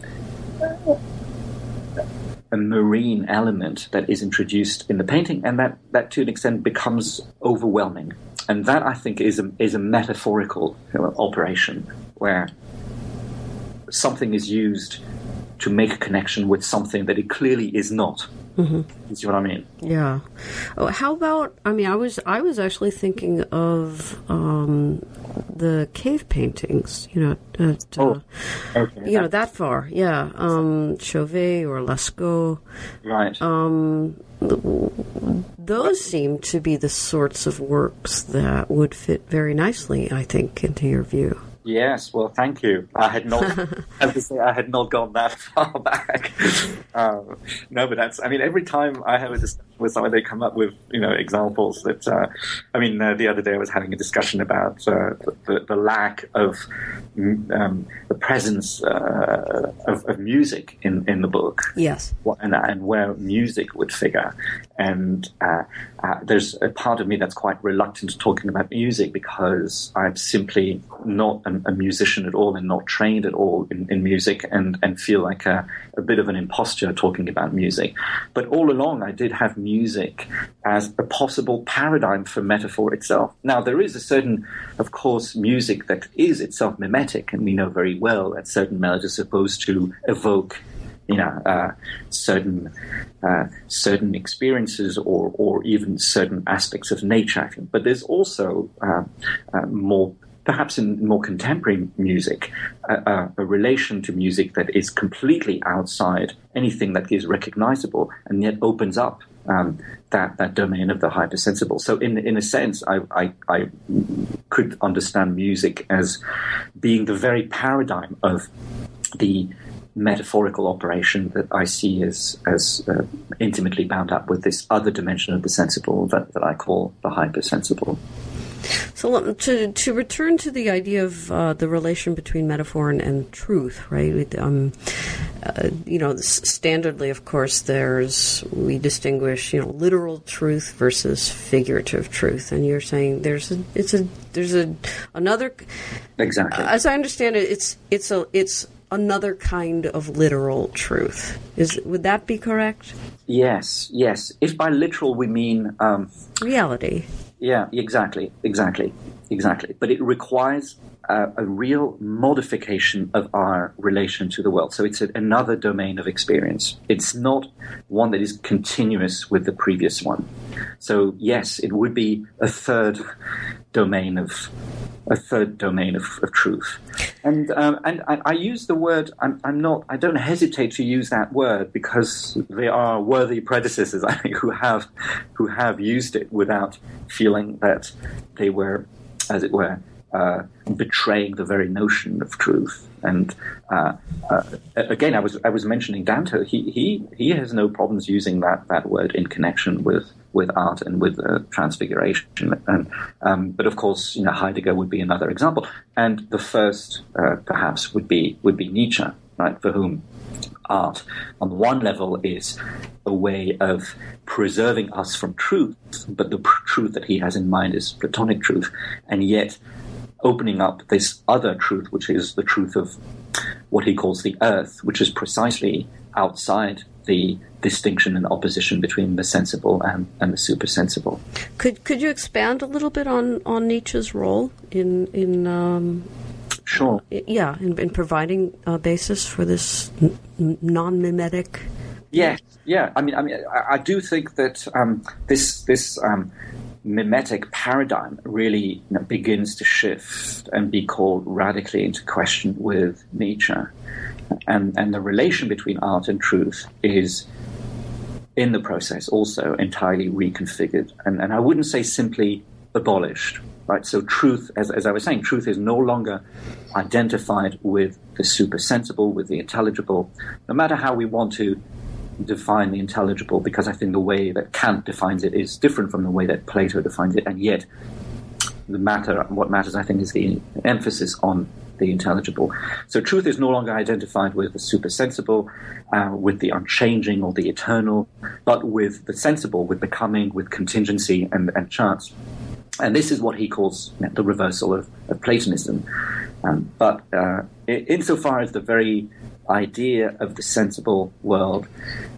Speaker 2: a marine element that is introduced in the painting, and that, that to an extent becomes overwhelming. And that I think is a, is a metaphorical operation where something is used to make a connection with something that it clearly is not. Mm-hmm. You see what I mean?
Speaker 1: Yeah. Oh, how about? I mean, I was I was actually thinking of um, the cave paintings. You know, uh,
Speaker 2: Oh, okay.
Speaker 1: you know that far. Yeah, um, Chauvet or Lascaux.
Speaker 2: right.
Speaker 1: Um, those seem to be the sorts of works that would fit very nicely, I think, into your view.
Speaker 2: Yes, well, thank you. I had not, say, I had not gone that far back. Um, no, but that's, I mean, every time I have a discussion with someone, they come up with, you know, examples that, uh, I mean, uh, the other day I was having a discussion about uh, the, the lack of um, the presence uh, of, of music in, in the book
Speaker 1: Yes.
Speaker 2: and, and where music would figure. And uh, uh, there's a part of me that's quite reluctant to talking about music because I'm simply not a, a musician at all and not trained at all in, in music and, and feel like a, a bit of an imposture talking about music. But all along, I did have music as a possible paradigm for metaphor itself. Now, there is a certain, of course, music that is itself mimetic, and we know very well that certain melodies are supposed to evoke you know, uh, certain uh, certain experiences or or even certain aspects of nature. I think, but there's also uh, uh, more. Perhaps in more contemporary music, a relation to music that is completely outside anything that is recognizable and yet opens up um, that that domain of the hypersensible. So, in in a sense, I, I, I could understand music as being the very paradigm of the metaphorical operation that I see as as uh, intimately bound up with this other dimension of the sensible that, that I call the hypersensible.
Speaker 1: So to to return to the idea of uh, the relation between metaphor and, and truth, right? Um, uh, you know, standardly, of course, there's we distinguish, you know, literal truth versus figurative truth, and you're saying there's a it's a there's a another.
Speaker 2: Exactly.
Speaker 1: As I understand it, it's it's a it's another kind of literal truth. Is would that be correct?
Speaker 2: yes, yes. If by literal we mean um,
Speaker 1: Reality.
Speaker 2: Yeah, exactly, exactly, exactly. But it requires uh, a real modification of our relation to the world. So it's a, another domain of experience. It's not one that is continuous with the previous one. So yes, it would be a third domain of a third domain of, of truth. And um, and I, I use the word. I'm, I'm not. I don't hesitate to use that word because there are worthy predecessors, I think, who have who have used it without feeling that they were, as it were, uh, betraying the very notion of truth. And uh, uh, again, I was I was mentioning Danto. He he he has no problems using that that word in connection with with art and with uh, transfiguration. And um, but of course, you know, Heidegger would be another example. And the first, uh, perhaps, would be would be Nietzsche, right? For whom art, on one level, is a way of preserving us from truth, but the pr- truth that he has in mind is Platonic truth, and yet opening up this other truth, which is the truth of what he calls the earth, which is precisely outside the distinction and opposition between the sensible and, and the supersensible.
Speaker 1: Could could you expand a little bit on, on Nietzsche's role in in um,
Speaker 2: Sure.
Speaker 1: yeah in, in providing a basis for this n- n- non-mimetic
Speaker 2: Yeah, yeah. I mean, I mean, I, I do think that um, this this um, mimetic paradigm really you know, begins to shift and be called radically into question with Nietzsche, and and the relation between art and truth is in the process also entirely reconfigured, and and I wouldn't say simply abolished. Right, so truth, as, as I was saying, truth is no longer identified with the supersensible, with the intelligible, no matter how we want to define the intelligible because I think the way that Kant defines it is different from the way that Plato defines it, and yet the matter, what matters, I think, is the emphasis on the intelligible. So truth is no longer identified with the supersensible, uh, with the unchanging or the eternal, but with the sensible, with becoming, with contingency and, and chance. And this is what he calls you know, the reversal of, of Platonism. Um, but uh, insofar as the very idea of the sensible world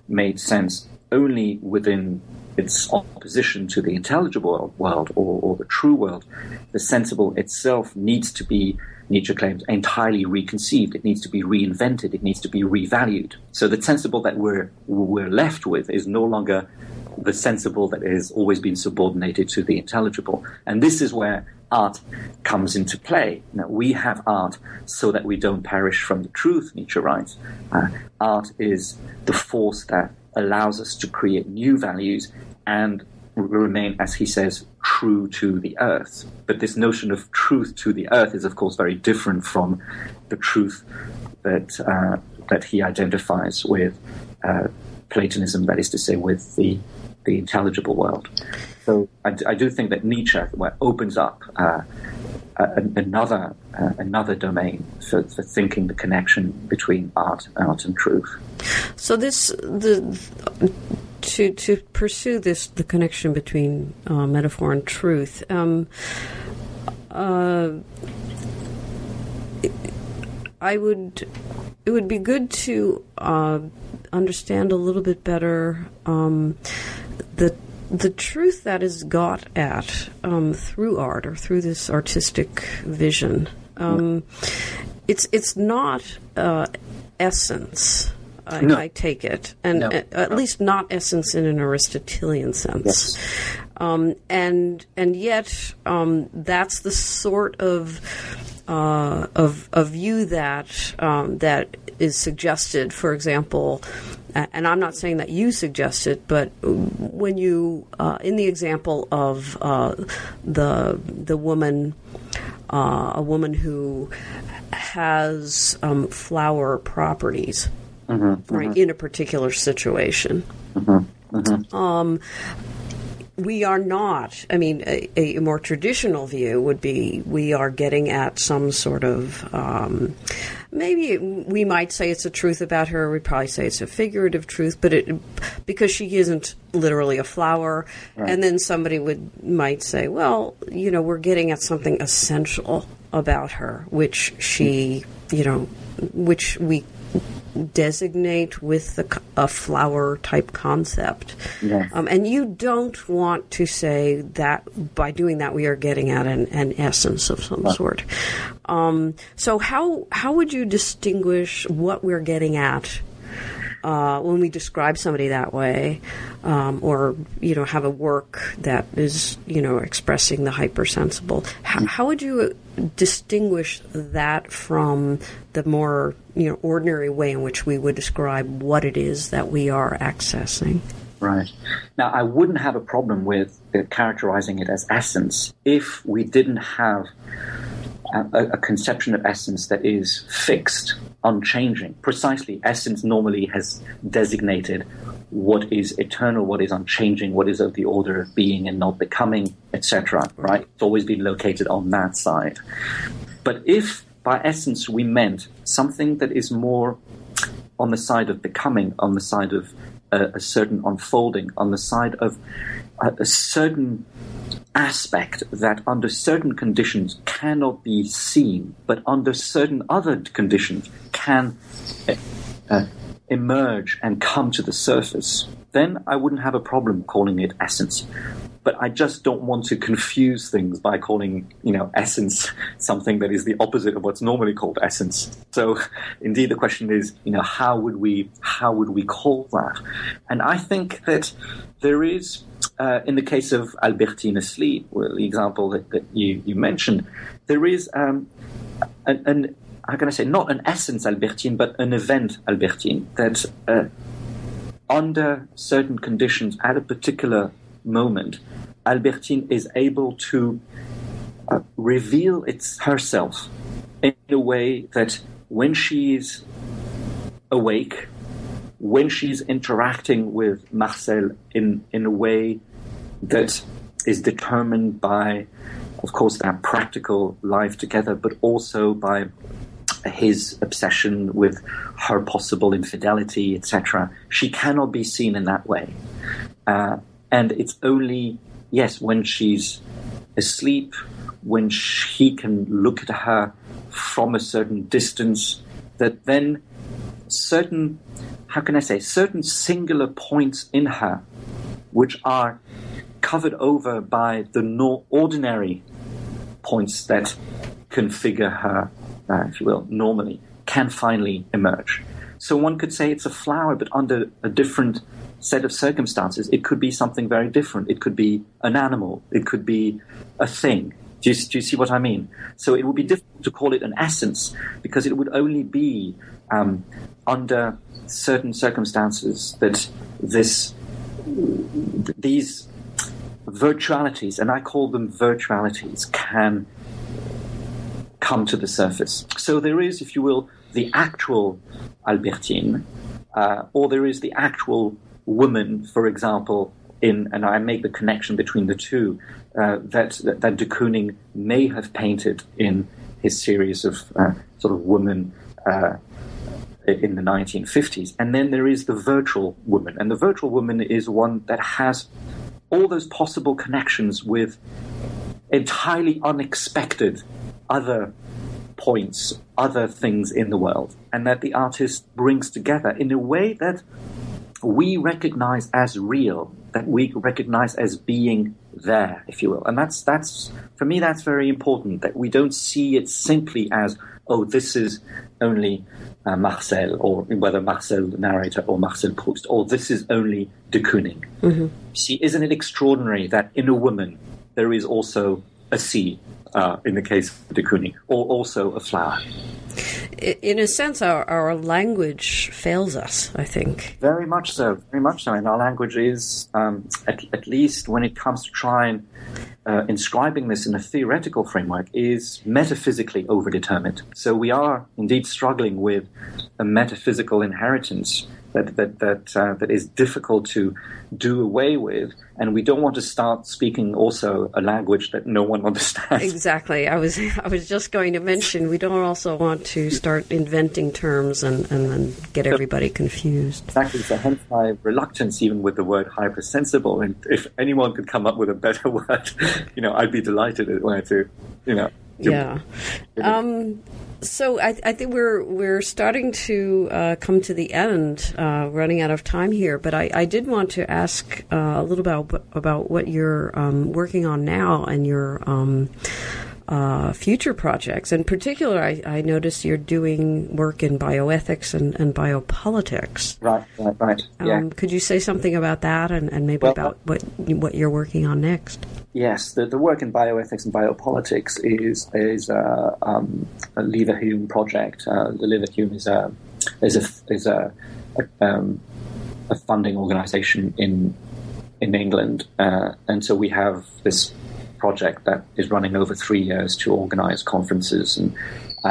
Speaker 2: made sense only within its opposition to the intelligible world or, or the true world, the sensible itself needs to be, Nietzsche claims, entirely reconceived. It needs to be reinvented. It needs to be revalued. So the sensible that we're, we're left with is no longer the sensible that has always been subordinated to the intelligible. And this is where art comes into play. Now, we have art so that we don't perish from the truth, Nietzsche writes. Uh, art is the force that allows us to create new values and remain, as he says, true to the earth. But this notion of truth to the earth is, of course, very different from the truth that uh, that he identifies with uh, Platonism, that is to say, with the the intelligible world. So I, I do think that Nietzsche opens up uh, another uh, another domain for, for thinking the connection between art, art and truth.
Speaker 1: So this the to to pursue this the connection between uh, metaphor and truth. Um, uh, I would it would be good to uh, understand a little bit better um, the the truth that is got at um, through art or through this artistic vision. Um, it's it's not uh, essence. I, no. I, take it, and no. at, at least not essence in an Aristotelian sense. Yes. Um, and and yet um, that's the sort of uh, of a view that um, that is suggested. For example, and I'm not saying that you suggest it, but when you, uh, in the example of uh, the the woman, uh, a woman who has um, flower properties, mm-hmm, right, mm-hmm. in a particular situation. Mm-hmm, mm-hmm. um, we are not. I mean, a, a, more traditional view would be we are getting at some sort of. Um, maybe we might say it's a truth about her. We'd probably say it's a figurative truth, but it because she isn't literally a flower. Right. And then somebody would might say, well, you know, we're getting at something essential about her, which she, you know, which we designate with the, a flower type concept. Yes. Um, and you don't want to say that by doing that we are getting at an, an essence of some sort. Um, so how how would you distinguish what we're getting at uh, when we describe somebody that way, um, or you know have a work that is you know expressing the hypersensible, how, mm. how would you distinguish that from the more you know ordinary way in which we would describe what it is that we are accessing?
Speaker 2: Right. Now, I wouldn't have a problem with characterizing it as essence if we didn't have a, a, conception of essence that is fixed, unchanging. Precisely, essence normally has designated what is eternal, what is unchanging, what is of the order of being and not becoming, etc. Right? It's always been located on that side. But if by essence we meant something that is more on the side of becoming, on the side of a, a certain unfolding, on the side of a, a certain aspect that under certain conditions cannot be seen, but under certain other conditions can uh, emerge and come to the surface, then I wouldn't have a problem calling it essence. But I just don't want to confuse things by calling, you know, essence something that is the opposite of what's normally called essence. So, indeed, the question is, you know, how would we how would we call that? And I think that there is uh, in the case of Albertine asleep, well, the example that, that you, you mentioned, there is um, an, an, how can I say, not an essence Albertine, but an event Albertine that uh, under certain conditions at a particular moment, Albertine is able to uh, reveal its herself in a way that when she's awake, when she's interacting with Marcel in, in a way that is determined by, of course, their practical life together, but also by his obsession with her possible infidelity, etc. She cannot be seen in that way. Uh, and it's only, yes, when she's asleep, when he can look at her from a certain distance, that then certain how can I say, certain singular points in her which are covered over by the no- ordinary points that configure her, uh, if you will, normally, can finally emerge. So one could say it's a flower, but under a different set of circumstances, it could be something very different. It could be an animal. It could be a thing. Do you, do you see what I mean? So it would be difficult to call it an essence because it would only be um, under certain circumstances that this these virtualities, and I call them virtualities, can come to the surface. So there is, if you will, the actual Albertine, uh, or there is the actual woman, for example, in, and I make the connection between the two, uh, that, that, that de Kooning may have painted in his series of uh, sort of women uh, in the 1950s. And then there is the virtual woman. And the virtual woman is one that has all those possible connections with entirely unexpected other points, other things in the world, and that the artist brings together in a way that we recognize as real, that we recognize as being there, if you will. And that's that's for me that's very important that we don't see it simply as oh this is only uh, Marcel or whether Marcel the narrator or Marcel Proust or this is only de Kooning. Mm-hmm. See, isn't it extraordinary that in a woman there is also a sea uh, in the case of de Kooning, or also a flower?
Speaker 1: in a sense, our, our language fails us, I think.
Speaker 2: Very much so, very much so. And our language is, um, at, at, least when it comes to trying uh, inscribing this in a theoretical framework, is metaphysically overdetermined. So we are indeed struggling with a metaphysical inheritance that that that uh, that is difficult to do away with, and we don't want to start speaking also a language that no one understands.
Speaker 1: Exactly. I was I was just going to mention we don't also want to start inventing terms and and, and get everybody confused.
Speaker 2: Exactly. So hence my reluctance even with the word hypersensible. And if anyone could come up with a better word, you know, I'd be delighted to, you know.
Speaker 1: Yeah. Um, so I, I, think we're we're starting to uh, come to the end, uh, running out of time here. But I, I did want to ask uh, a little about about what you're um, working on now and your um, uh, future projects. In particular, I, I noticed you're doing work in bioethics and, and biopolitics.
Speaker 2: Right, right, right. Um, yeah.
Speaker 1: Could you say something about that and, and maybe well, about what what you're working on next?
Speaker 2: Yes, the, the work in bioethics and biopolitics is is uh, um, a Leverhulme project. Uh, the Leverhulme is a is a is a, a, um, a funding organisation in in England, uh, and so we have this project that is running over three years to organise conferences and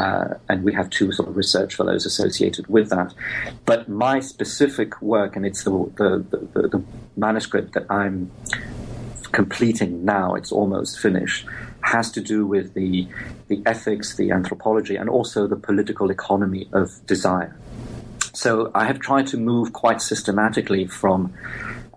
Speaker 2: uh, and we have two sort of research fellows associated with that. But my specific work, and it's the the, the, the manuscript that I'm completing now, it's almost finished, has to do with the the ethics, the anthropology, and also the political economy of desire. So I have tried to move quite systematically from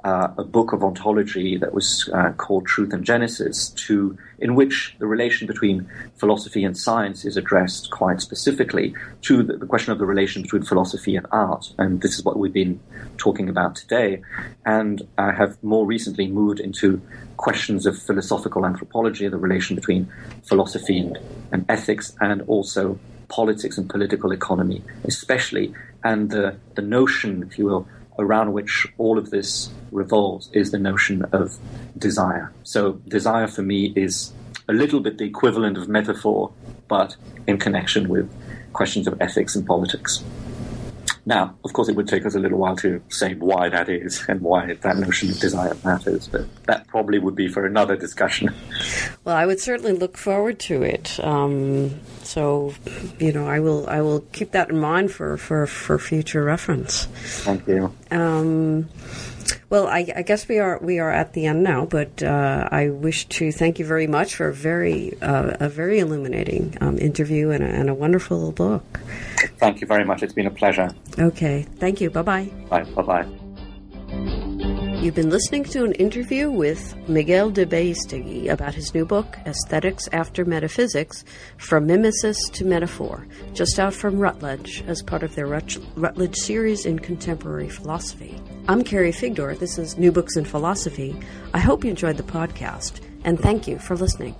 Speaker 2: uh, a book of ontology that was uh, called Truth and Genesis, to in which the relation between philosophy and science is addressed quite specifically to the, the, question of the relation between philosophy and art, and this is what we've been talking about today. And I have more recently moved into questions of philosophical anthropology, the relation between philosophy and, and ethics, and also politics and political economy, especially, and the, the notion, if you will, around which all of this revolves is the notion of desire. So, desire for me is a little bit the equivalent of metaphor, but in connection with questions of ethics and politics. Now, of course, it would take us a little while to say why that is and why that notion of desire matters, but that probably would be for another discussion.
Speaker 1: Well, I would certainly look forward to it. Um, so, you know, I will I will keep that in mind for for, for future reference.
Speaker 2: Thank you.
Speaker 1: Um, well, I, I, guess we are we are at the end now, but uh, I wish to thank you very much for a very uh, a very illuminating um, interview and a, and a, wonderful book.
Speaker 2: Thank you very much. It's been a pleasure.
Speaker 1: Okay, thank you. Bye-bye.
Speaker 2: Bye bye. Bye.
Speaker 1: You've been listening to an interview with Miguel de Beistegui about his new book, Aesthetics After Metaphysics From Mimesis to Metaphor, just out from Routledge as part of their Routledge series in contemporary philosophy. I'm Carrie Figdor. This is New Books in Philosophy. I hope you enjoyed the podcast, and thank you for listening.